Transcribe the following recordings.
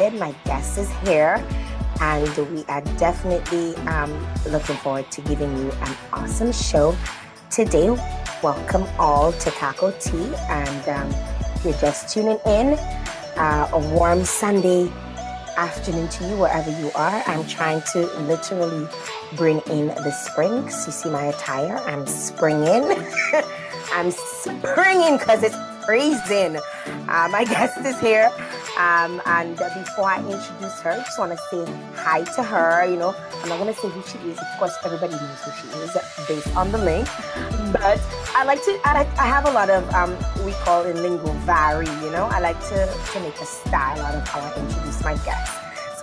My guest is here, and we are definitely um, looking forward to giving you an awesome show today. Welcome all to Taco Tea, and um, if you're just tuning in, uh, a warm Sunday afternoon to you wherever you are. I'm trying to literally bring in the spring. So you see my attire? I'm springing. I'm springing because it's freezing. Uh, my guest is here. Um, and before I introduce her, I just want to say hi to her. You know, I'm not going to say who she is. Of course, everybody knows who she is based on the link. But I like to, I, like, I have a lot of, um, we call in lingo vary, you know. I like to, to make a style out of how I introduce my guest.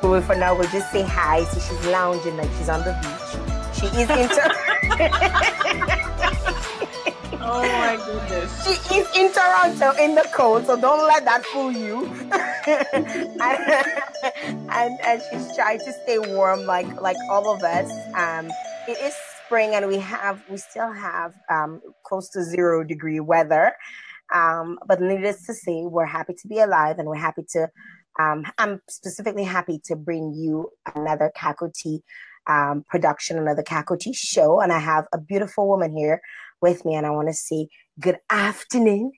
So for now, we'll just say hi. See, she's lounging like she's on the beach. She is into. Oh my goodness. She is in Toronto in the cold, so don't let that fool you. and, and, and she's trying to stay warm like like all of us. Um, it is spring and we have we still have um, close to zero degree weather. Um, but needless to say, we're happy to be alive and we're happy to um, I'm specifically happy to bring you another Kakoti um, production, another Kakoti show. And I have a beautiful woman here with me, and I want to say good afternoon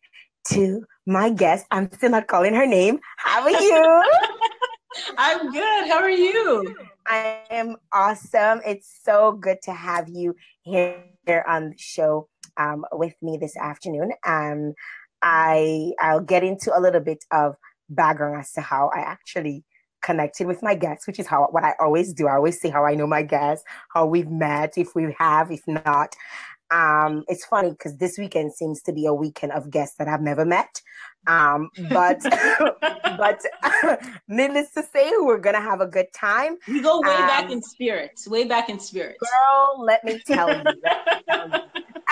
to my guest. I'm still not calling her name. How are you? I'm good. How are you? I am awesome. It's so good to have you here on the show um, with me this afternoon. Um, I I'll get into a little bit of background as to how I actually connected with my guests, which is how what I always do. I always say how I know my guests, how we've met, if we have, if not. Um, it's funny because this weekend seems to be a weekend of guests that I've never met. Um, but but needless to say, we're gonna have a good time. We go way um, back in spirits, way back in spirits. Girl, let me tell you.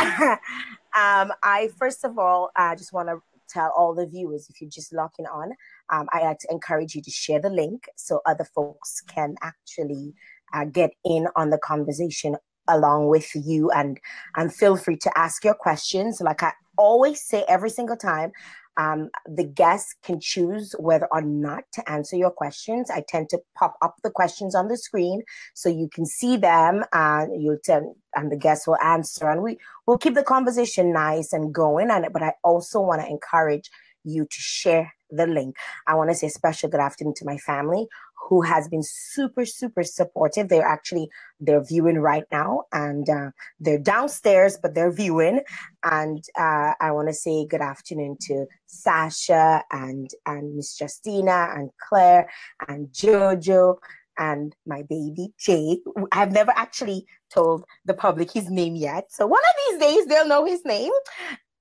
um, I first of all, I uh, just want to tell all the viewers if you're just locking on, um, I like to encourage you to share the link so other folks can actually uh, get in on the conversation along with you and and feel free to ask your questions like i always say every single time um, the guests can choose whether or not to answer your questions. I tend to pop up the questions on the screen so you can see them and you'll tell, and the guests will answer and we will keep the conversation nice and going. And but I also want to encourage you to share the link. I want to say special good afternoon to my family who has been super super supportive they're actually they're viewing right now and uh, they're downstairs but they're viewing and uh, i want to say good afternoon to sasha and and miss justina and claire and jojo and my baby Jay. I've never actually told the public his name yet. So one of these days they'll know his name.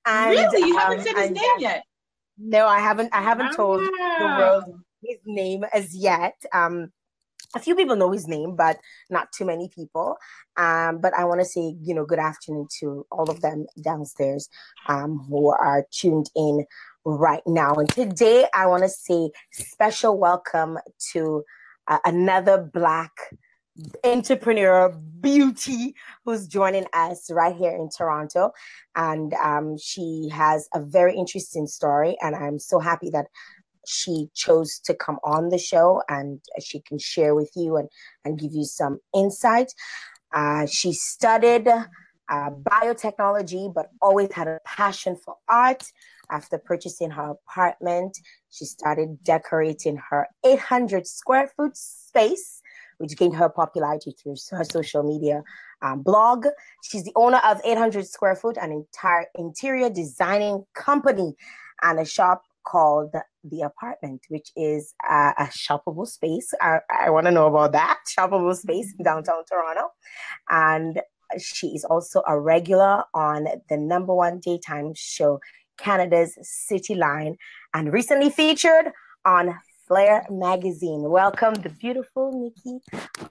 And, really? You haven't um, said his name yet? No, I haven't I haven't told the ah. world his name as yet. Um, a few people know his name, but not too many people. Um, but I want to say, you know, good afternoon to all of them downstairs um, who are tuned in right now. And today, I want to say special welcome to uh, another Black entrepreneur beauty who's joining us right here in Toronto. And um, she has a very interesting story. And I'm so happy that she chose to come on the show and she can share with you and, and give you some insight. Uh, she studied uh, biotechnology, but always had a passion for art. After purchasing her apartment, she started decorating her 800 square foot space, which gained her popularity through her social media um, blog. She's the owner of 800 square foot, an entire interior designing company and a shop called the apartment, which is uh, a shoppable space. I, I want to know about that shoppable space in downtown Toronto. And she is also a regular on the number one daytime show, Canada's City Line, and recently featured on Flare magazine. Welcome, the beautiful Nikki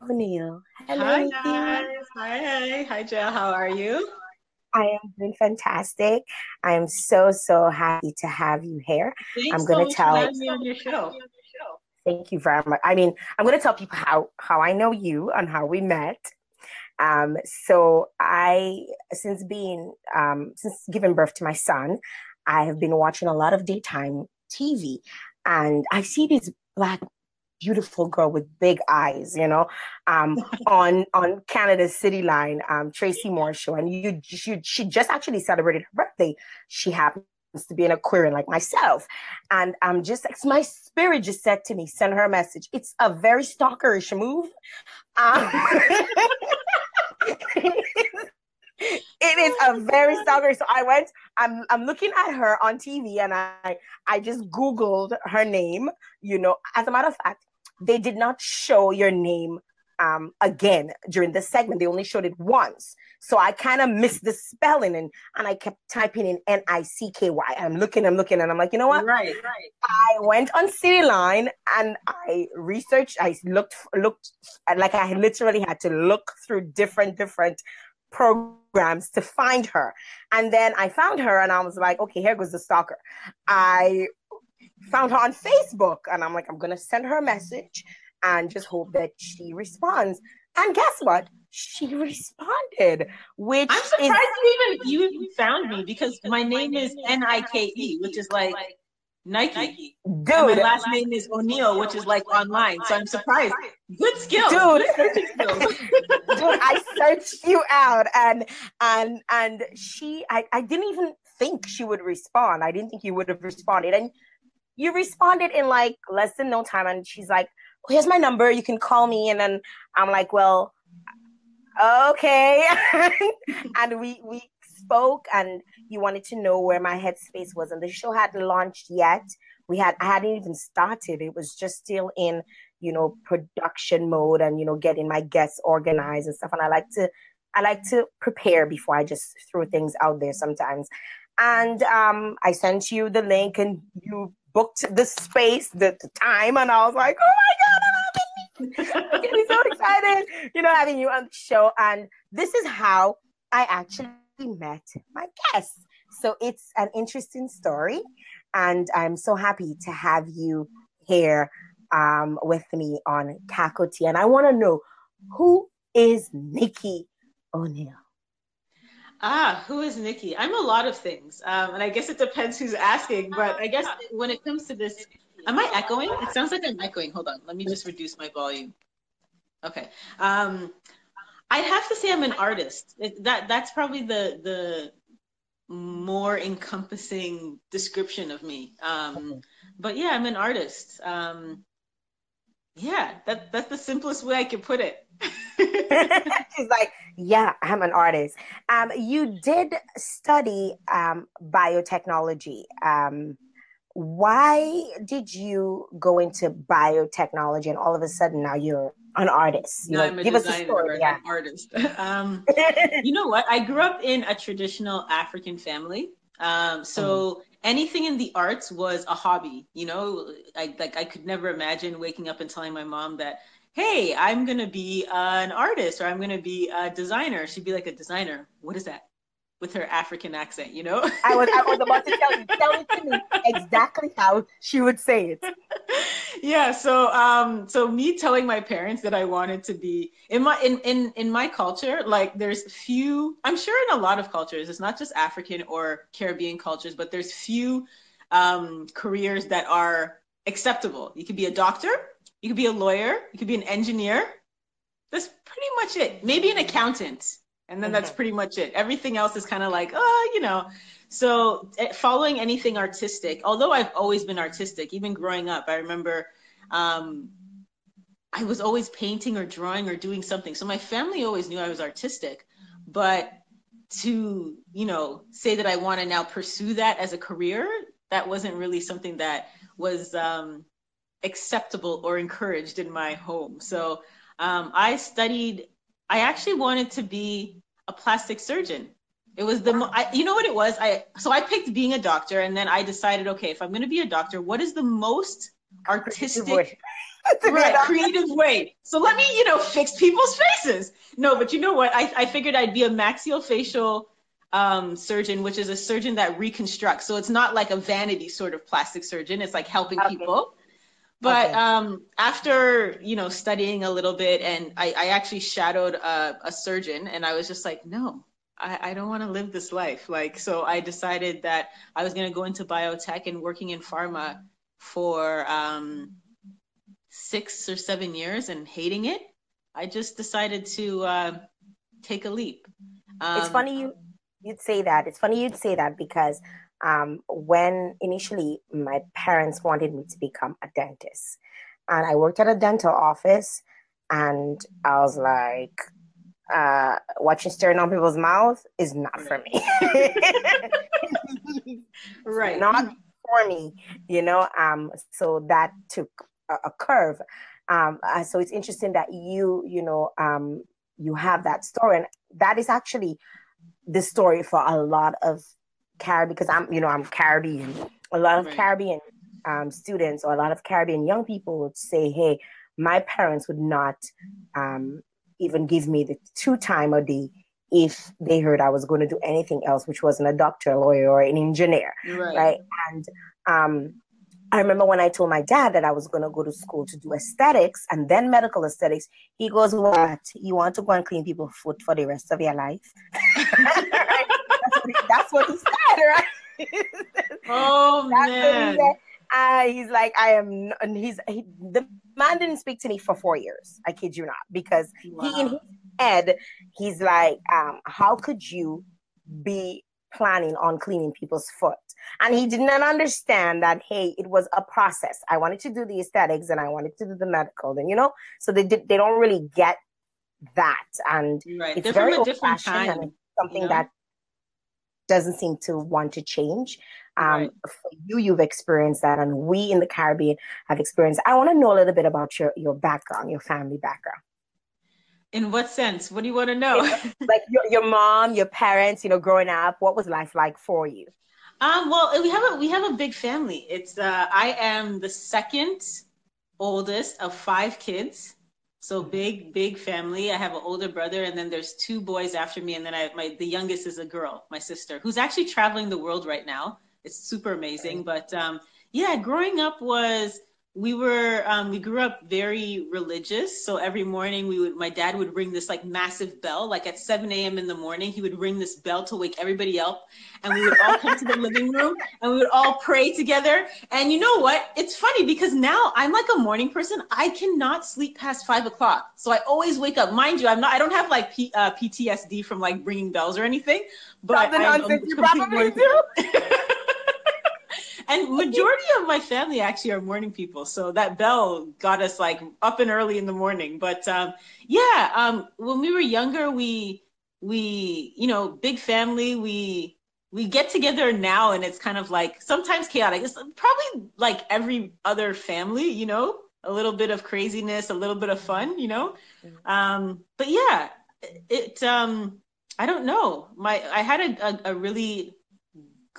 O'Neill. Hello, hi, Nikki. Guys. Hi, hi, hi, Jill. How are you? I am doing fantastic. I am so so happy to have you here. Thanks I'm going to so tell me on your show. Thank you very much. I mean, I'm going to tell people how how I know you and how we met. Um, so I, since being um, since giving birth to my son, I have been watching a lot of daytime TV, and I see these black beautiful girl with big eyes, you know, um, on on Canada's City Line, um, Tracy Marshall, and you, she, she just actually celebrated her birthday. She happens to be an Aquarian like myself, and I'm just my spirit just said to me, send her a message. It's a very stalkerish move. Um, it is a very stalker. So I went, I'm I'm looking at her on TV and I I just Googled her name. You know, as a matter of fact, they did not show your name um, again during the segment. They only showed it once. So I kind of missed the spelling and, and I kept typing in N I C K Y. I'm looking, I'm looking, and I'm like, you know what? Right, right. I went on City Line and I researched, I looked, looked like I literally had to look through different, different programs to find her. And then I found her and I was like, okay, here goes the stalker. I found her on Facebook and I'm like, I'm gonna send her a message and just hope that she responds. And guess what? She responded, which I'm surprised is- you even you even found me because my name is N I K E, which is like Nike. Dude, and my last name is O'Neill, which is like online. So I'm surprised. Good skill, dude. dude, I searched you out, and and and she, I, I didn't even think she would respond. I didn't think you would have responded, and you responded in like less than no time and she's like oh, here's my number you can call me and then i'm like well okay. And we we spoke and you wanted to know where my headspace was and the show hadn't launched yet. We had i hadn't even started. It was just still in you know production mode and you know getting my guests organized and stuff and i like to i like to prepare before i just throw things out there sometimes. And um, I sent you the link, and you booked the space, the, the time, and I was like, oh my god, I'm having me. so excited, you know, having you on the show. And this is how I actually met my guests. So it's an interesting story, and I'm so happy to have you here um, with me on Kako Tea. And I want to know who is Nikki O'Neill? Ah, who is Nikki? I'm a lot of things. Um, and I guess it depends who's asking. But I guess when it comes to this, am I echoing? It sounds like I'm echoing. Hold on. Let me just reduce my volume. Okay. Um, I'd have to say I'm an artist. It, that That's probably the, the more encompassing description of me. Um, but yeah, I'm an artist. Um, yeah, that, that's the simplest way I can put it. She's like, yeah, I'm an artist. Um, you did study um, biotechnology. Um, why did you go into biotechnology and all of a sudden now you're an artist? No, know, I'm a give designer, us a story. Yeah. an artist. um, you know what? I grew up in a traditional African family. Um, so mm. anything in the arts was a hobby. You know, I like I could never imagine waking up and telling my mom that hey, I'm going to be an artist or I'm going to be a designer. She'd be like, a designer? What is that? With her African accent, you know? I was I was about to tell you, tell it to me exactly how she would say it. yeah, so um so me telling my parents that I wanted to be in my in in in my culture, like there's few, I'm sure in a lot of cultures, it's not just African or Caribbean cultures, but there's few um careers that are acceptable. You could be a doctor, you could be a lawyer, you could be an engineer. That's pretty much it. Maybe an accountant. And then that's pretty much it. Everything else is kind of like, oh, you know. So eh, following anything artistic, although I've always been artistic, even growing up, I remember um, I was always painting or drawing or doing something. So my family always knew I was artistic. But to, you know, say that I want to now pursue that as a career, that wasn't really something that was um, acceptable or encouraged in my home. So um, I studied, I actually wanted to be a plastic surgeon. It was the, I, you know what it was? I, so I picked being a doctor and then I decided, okay, if I'm going to be a doctor, what is the most artistic, right, creative way? So let me, you know, fix people's faces. No, but you know what? I, I figured I'd be a maxillofacial um, surgeon, which is a surgeon that reconstructs. So it's not like a vanity sort of plastic surgeon. It's like helping okay. people. But okay. um, after you know studying a little bit, and I, I actually shadowed a, a, surgeon, and I was just like, no, I, I don't want to live this life. Like, so I decided that I was going to go into biotech and working in pharma for um, six or seven years and hating it. I just decided to uh, take a leap. Um, it's funny you you'd say that. It's funny you'd say that because um, when initially my parents wanted me to become a dentist, and I worked at a dental office, and I was like, uh, watching staring on people's mouths is not for me. right. Not for me, you know. Um, so that took a, a curve. Um, uh, so it's interesting that you, you know, um, you have that story, and that is actually the story for a lot of Caribbean because I'm, you know, I'm Caribbean. A lot of right. Caribbean um, students or a lot of Caribbean young people would say, "Hey, my parents would not um, even give me the two time a day if they heard I was going to do anything else, which wasn't a doctor, a lawyer, or an engineer, right? right? And um, I remember when I told my dad that I was going to go to school to do aesthetics and then medical aesthetics. He goes, "What? You want to go and clean people's foot for the rest of your life?" that's, what he, that's, he, said, right? Oh man. Uh, he's like, I am, and he's he, the man didn't speak to me for four years. I kid you not, because wow. he in his head, he's like, um, how could you be planning on cleaning people's foot? And he did not understand that, hey, it was a process. I wanted to do the aesthetics and I wanted to do the medical, and you know, so they did, they don't really get that, and right. it's They're very old fashioned and something you know? that doesn't seem to want to change. Um, right. For you, you've experienced that, and we in the Caribbean have experienced. I want to know a little bit about your your background, your family background. In what sense? What do you want to know? like your, your mom, your parents, you know, growing up. What was life like for you? Um, well, we have a we have a big family. It's uh, I am the second oldest of five kids. So big, big family. I have an older brother, and then there's two boys after me, and then I my the youngest is a girl, my sister, who's actually traveling the world right now. It's super amazing. But um, yeah, growing up was we were um, we grew up very religious. So every morning we would my dad would ring this like massive bell. Like at 7 a.m in the morning he would ring this bell to wake everybody up. And we would all come to the living room and we would all pray together. And you know what? It's funny because now i'm like a morning person. I cannot sleep past five o'clock. So i always wake up. Mind you i'm not i don't have like P, uh, ptsd from like ringing bells or anything but I'm, I'm you probably do and majority of my family actually are morning people so that bell got us like up and early in the morning. But um, yeah um, when we were younger we we you know big family we we get together now and it's kind of like sometimes chaotic. It's probably like every other family you know? A little bit of craziness a little bit of fun you know? Mm-hmm. um, but yeah it um i don't know. My i had a, a, a really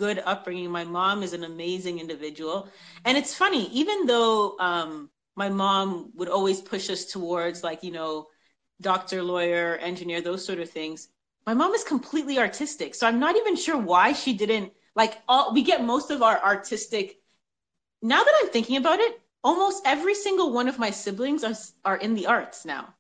good upbringing. My mom is an amazing individual. And it's funny, even though um, my mom would always push us towards, like, you know, doctor, lawyer, engineer, those sort of things, my mom is completely artistic. So I'm not even sure why she didn't, like, all, we get most of our artistic. Now that I'm thinking about it, almost every single one of my siblings are, are in the arts now.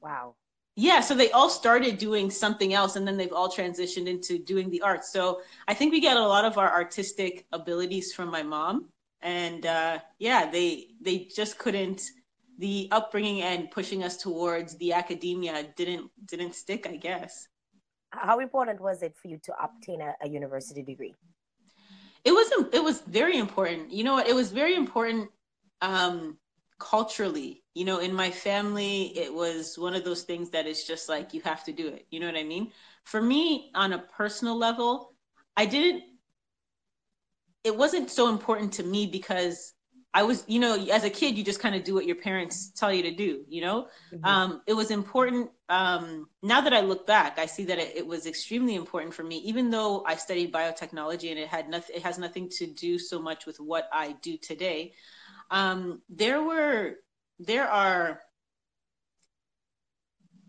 Wow yeah so they all started doing something else and then they've all transitioned into doing the arts. So i think we get a lot of our artistic abilities from my mom. And uh, yeah they they just couldn't the upbringing and pushing us towards the academia didn't didn't stick i guess. How important was it for you to obtain a, a university degree? It was it was very important. You know what? It was very important um culturally you know in my family it was one of those things that is just like you have to do it. You know what i mean? For me on a personal level i didn't it wasn't so important to me because i was you know as a kid you just kind of do what your parents tell you to do you know? Mm-hmm. um, it was important um, now that i look back i see that it, it was extremely important for me even though i studied biotechnology and it had nothing it has nothing to do so much with what i do today um, there were there are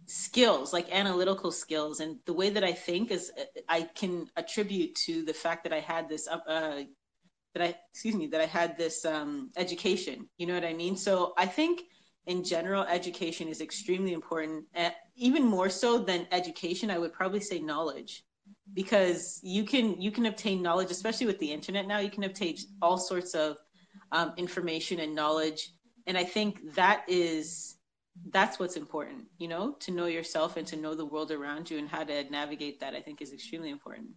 skills like analytical skills and the way that i think is i can attribute to the fact that i had this uh, that i excuse me that i had this um, education you know what i mean so i think in general, education is extremely important. And even more so than education, I would probably say knowledge, because you can you can obtain knowledge, especially with the internet now. You can obtain all sorts of um, information and knowledge, and I think that is that's what's important. You know, to know yourself and to know the world around you and how to navigate that. I think is extremely important.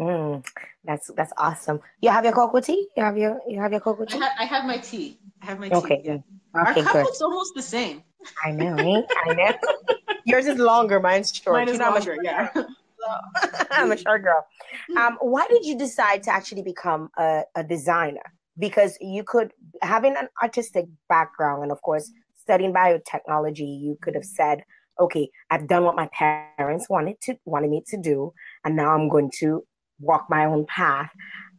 Mm, that's that's awesome. You have your cocoa tea. You have your you have your cocoa tea. I have, I have my tea. I have my tea. Okay. Yeah. Okay, Our cup good. looks almost the same. I know. I know. Yours is longer. Mine's short. Mine is You I'm a longer. short Yeah. girl. I'm a short girl. Um, why did you decide to actually become a, a designer? Because you could having an artistic background and of course studying biotechnology, you could have said, okay, I've done what my parents wanted to wanted me to do, and now I'm going to walk my own path.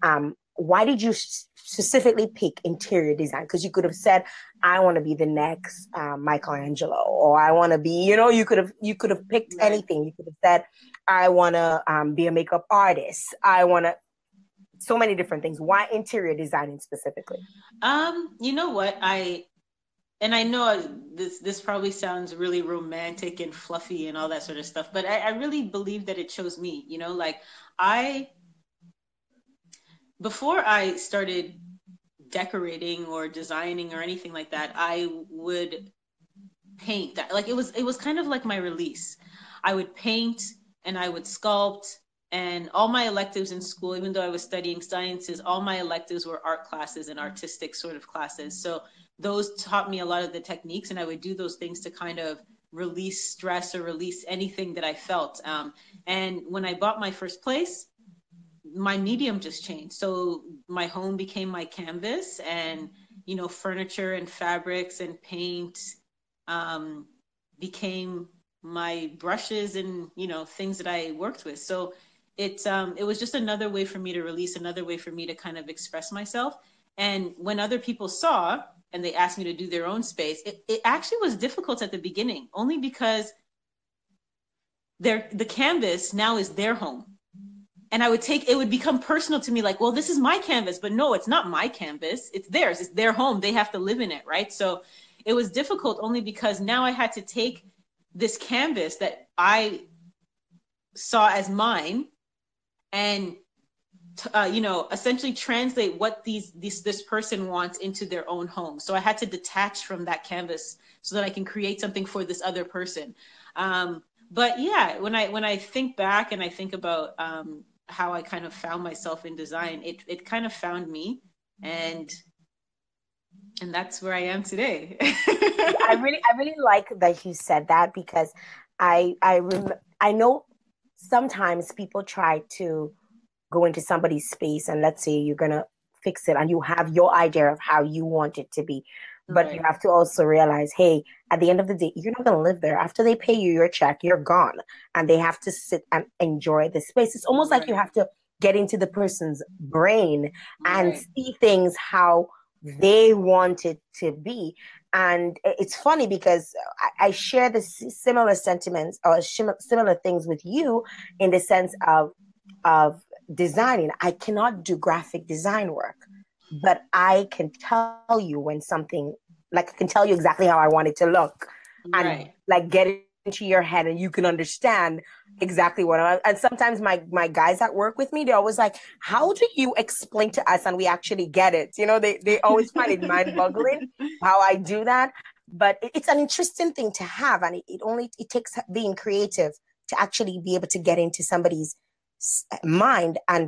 Um, why did you specifically pick interior design? Because you could have said, I want to be the next um, Michelangelo, or I want to be, you know, you could have you could have picked anything. You could have said, I want to um, be a makeup artist. I want to so many different things. Why interior designing specifically? Um, you know what? I and I know this this probably sounds really romantic and fluffy and all that sort of stuff, but I, I really believe that it chose me. You know, like I before I started decorating or designing or anything like that, I would paint like it was it was kind of like my release. I would paint and I would sculpt and all my electives in school, even though I was studying sciences, all my electives were art classes and artistic sort of classes. So those taught me a lot of the techniques, and I would do those things to kind of release stress or release anything that I felt. Um, and when I bought my first place, my medium just changed. So my home became my canvas, and you know, furniture and fabrics and paint um, became my brushes and you know things that I worked with. So it's um, it was just another way for me to release, another way for me to kind of express myself. And when other people saw and they asked me to do their own space, it, it actually was difficult at the beginning, only because their the canvas now is their home. And I would take it would become personal to me, like, well, this is my canvas, but no, it's not my canvas. It's theirs. It's their home. They have to live in it, right? So it was difficult only because now I had to take this canvas that I saw as mine and uh, you know essentially translate what these this this person wants into their own home. So i had to detach from that canvas so that i can create something for this other person. Um, but yeah when i when i think back and i think about um, how i kind of found myself in design it it kind of found me and and that's where i am today. I really, I really like that you said that because I, I, rem- I know sometimes people try to go into somebody's space and let's say you're gonna fix it and you have your idea of how you want it to be, but you have to also realize, hey, at the end of the day, you're not gonna live there. After they pay you your check, you're gone, and they have to sit and enjoy the space. It's almost like you have to get into the person's brain and Right. see things how they want it to be. And it's funny because I, I share the similar sentiments or similar things with you in the sense of of designing. I cannot do graphic design work, but I can tell you when something like I can tell you exactly how I want it to look and right like get it into your head and you can understand exactly what I am and sometimes my my guys that work with me they're always like how do you explain to us? And we actually get it. You know they they always find it mind boggling how I do that. But it- it's an interesting thing to have and it, it only it takes being creative to actually be able to get into somebody's mind and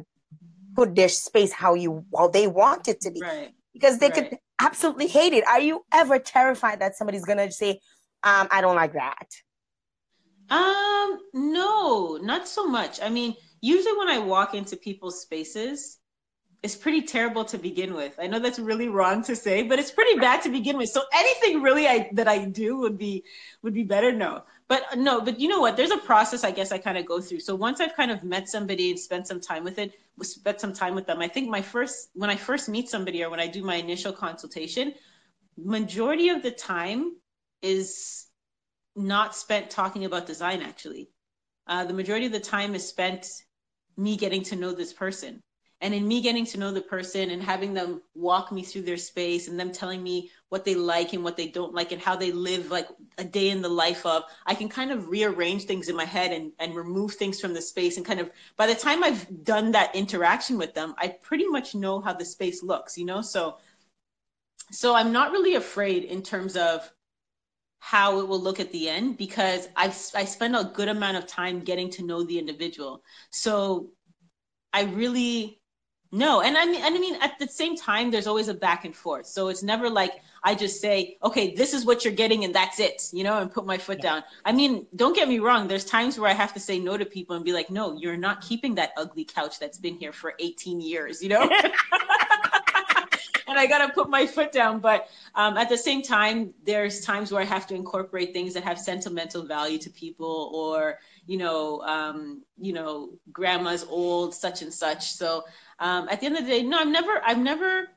put their space how you how they want it to be. Right. Because they could absolutely hate it. Are you ever terrified that somebody's gonna say, um, I don't like that? Um, no, not so much. I mean, usually when I walk into people's spaces, it's pretty terrible to begin with. I know that's really wrong to say, but it's pretty bad to begin with. So anything really I that I do would be would be better. No. But no, but you know what? There's a process I guess I kind of go through. So once I've kind of met somebody and spent some time with it, spent some time with them, I think my first when I first meet somebody or when I do my initial consultation, majority of the time is not spent talking about design actually. Uh, the majority of the time is spent me getting to know this person. And in me getting to know the person and having them walk me through their space and them telling me what they like and what they don't like and how they live like a day in the life of i can kind of rearrange things in my head and, and remove things from the space and kind of by the time i've done that interaction with them i pretty much know how the space looks you know? So so i'm not really afraid in terms of how it will look at the end because I've I spend a good amount of time getting to know the individual. So I really no, and I mean, and I mean, at the same time, there's always a back and forth. So it's never like I just say, okay, this is what you're getting, and that's it, you know, and put my foot yeah. down. I mean, don't get me wrong. There's times where I have to say no to people and be like, no, you're not keeping that ugly couch that's been here for 18 years, you know. and I gotta put my foot down. But um, at the same time, there's times where I have to incorporate things that have sentimental value to people, or you know, um, you know, grandma's old, such and such. So um, at the end of the day, no, I'm never, I'm never,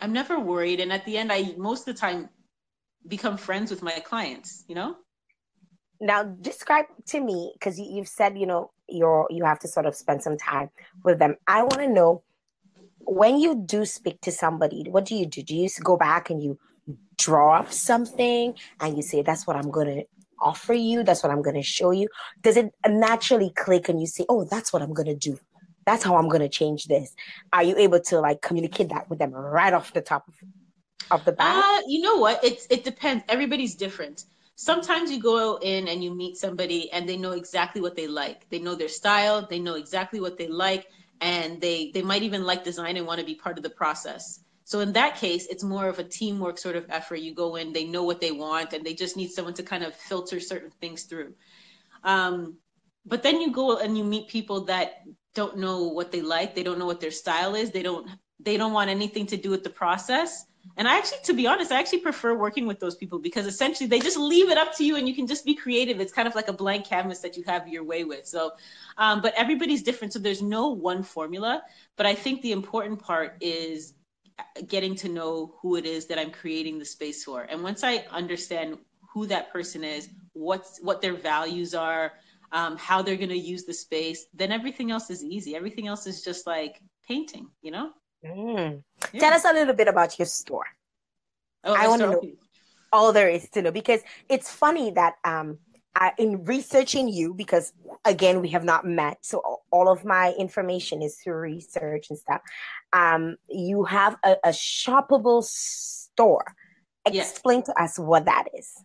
I'm never worried. And at the end, I most of the time become friends with my clients. You know. Now, describe to me because you've said you know you're you have to sort of spend some time with them. I want to know when you do speak to somebody, what do you do? Do you go back and you draw up something and you say, "That's what I'm going to offer you. That's what I'm going to show you. Does it naturally click and you say, oh, that's what I'm going to do? That's how I'm going to change this. Are you able to like communicate that with them right off the top of, of the bat? Uh, you know what? It's, it depends. Everybody's different. Sometimes you go in and you meet somebody and they know exactly what they like. They know their style. They know exactly what they like. And they, they might even like design and want to be part of the process. So in that case, it's more of a teamwork sort of effort. You go in, they know what they want, and they just need someone to kind of filter certain things through. Um, but then you go and you meet people that don't know what they like. They don't know what their style is. They don't they don't want anything to do with the process. And I actually, to be honest, I actually prefer working with those people because essentially they just leave it up to you and you can just be creative. It's kind of like a blank canvas that you have your way with. So, um, but everybody's different. So there's no one formula. But I think the important part is getting to know who it is that I'm creating the space for. And once I understand who that person is, what's what their values are, um, how they're going to use the space, then everything else is easy. Everything else is just like painting, you know. Mm. Yeah. Tell us a little bit about your store. Oh, I want to know all there is to know because it's funny that um, I, in researching you because again we have not met so all of my information is through research and stuff um, you have a, a shoppable store explain yes. to us what that is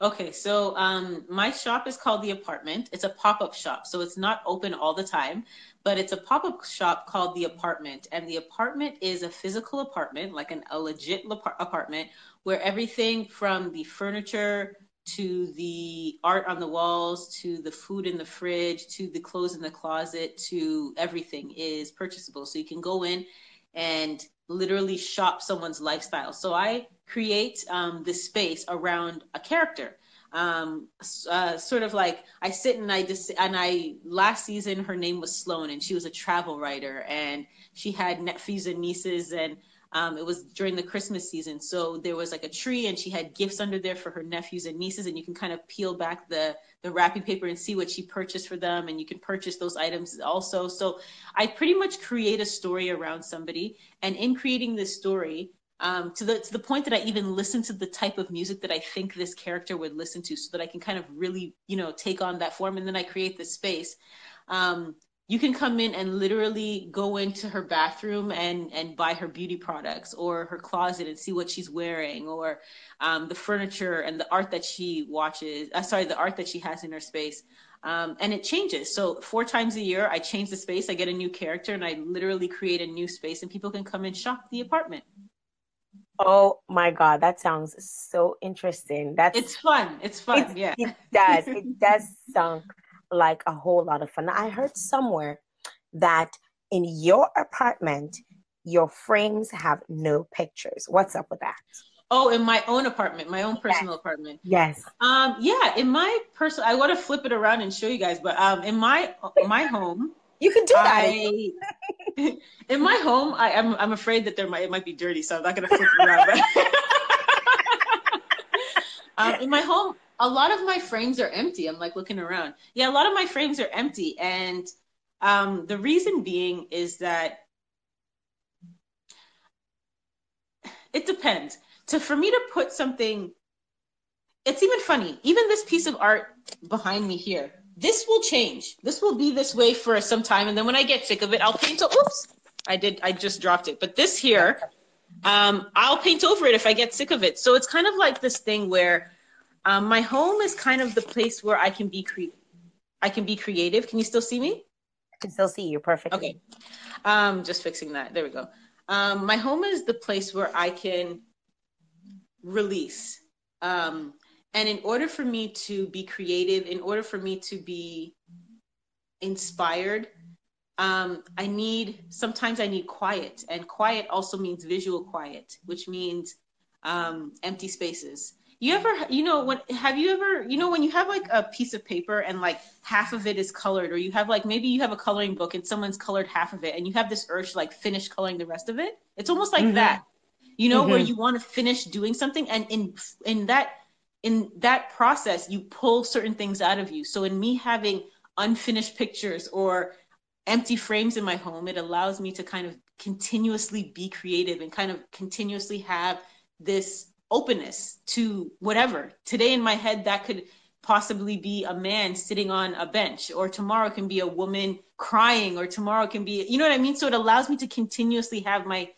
okay so um, my shop is called the apartment it's a pop-up shop so it's not open all the time but it's a pop-up shop called the apartment and the apartment is a physical apartment like an, a legit apartment where everything from the furniture to the art on the walls, to the food in the fridge, to the clothes in the closet, to everything is purchasable. So you can go in and literally shop someone's lifestyle. So I create um, this space around a character. Um, uh, sort of like I sit and I just and I last season her name was Sloan and she was a travel writer and she had nephews and nieces and um, it was during the Christmas season. So there was like a tree and she had gifts under there for her nephews and nieces. And you can kind of peel back the, the wrapping paper and see what she purchased for them. And you can purchase those items also. So I pretty much create a story around somebody. And in creating this story, um, to the to the point that I even listen to the type of music that I think this character would listen to, so that I can kind of really, you know, take on that form, and then I create this space. Um, you can come in and literally go into her bathroom and and buy her beauty products or her closet and see what she's wearing or um, the furniture and the art that she watches uh, sorry the art that she has in her space. Um, and it changes. So four times a year i change the space. I get a new character and i literally create a new space and people can come and shop the apartment Oh my god, that sounds so interesting. That's it's fun. It's fun. It, yeah. It does. It does sound like a whole lot of fun. I heard somewhere that in your apartment, your frames have no pictures. What's up with that? Oh, in my own apartment, my own personal yes. apartment. Yes. Um, yeah, in my personal, I want to flip it around and show you guys, but um, in my my home, you can do I, that. in my home, I, am I'm, I'm afraid that there might it might be dirty, so I'm not gonna flip around. But um, in my home, a lot of my frames are empty. I'm like looking around. Yeah, a lot of my frames are empty, and um, the reason being is that it depends. To for me to put something, it's even funny. Even this piece of art behind me here, this will change. This will be this way for some time, and then when I get sick of it, I'll paint. Oops, I did. I just dropped it. But this here, um, I'll paint over it if I get sick of it. So it's kind of like this thing where um, my home is kind of the place where I can be cre- I can be creative. Can you still see me? I can still see you. Perfect. Okay. Um, just fixing that. There we go. Um, my home is the place where I can release. Um, and in order for me to be creative, in order for me to be inspired, um, I need sometimes I need quiet, and quiet also means visual quiet, which means um, empty spaces. You ever, you know, when have you ever, you know, when you have like a piece of paper and like half of it is colored, or you have like maybe you have a coloring book and someone's colored half of it, and you have this urge to like finish coloring the rest of it. It's almost like mm-hmm. that, you know, mm-hmm. where you want to finish doing something, and in in that in that process, you pull certain things out of you. So in me having unfinished pictures or empty frames in my home, it allows me to kind of continuously be creative and kind of continuously have this openness to whatever. Today in my head, that could possibly be a man sitting on a bench, or tomorrow can be a woman crying, or tomorrow can be, you know what I mean? So it allows me to continuously have my,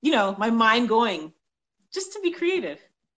you know, my mind going just to be creative.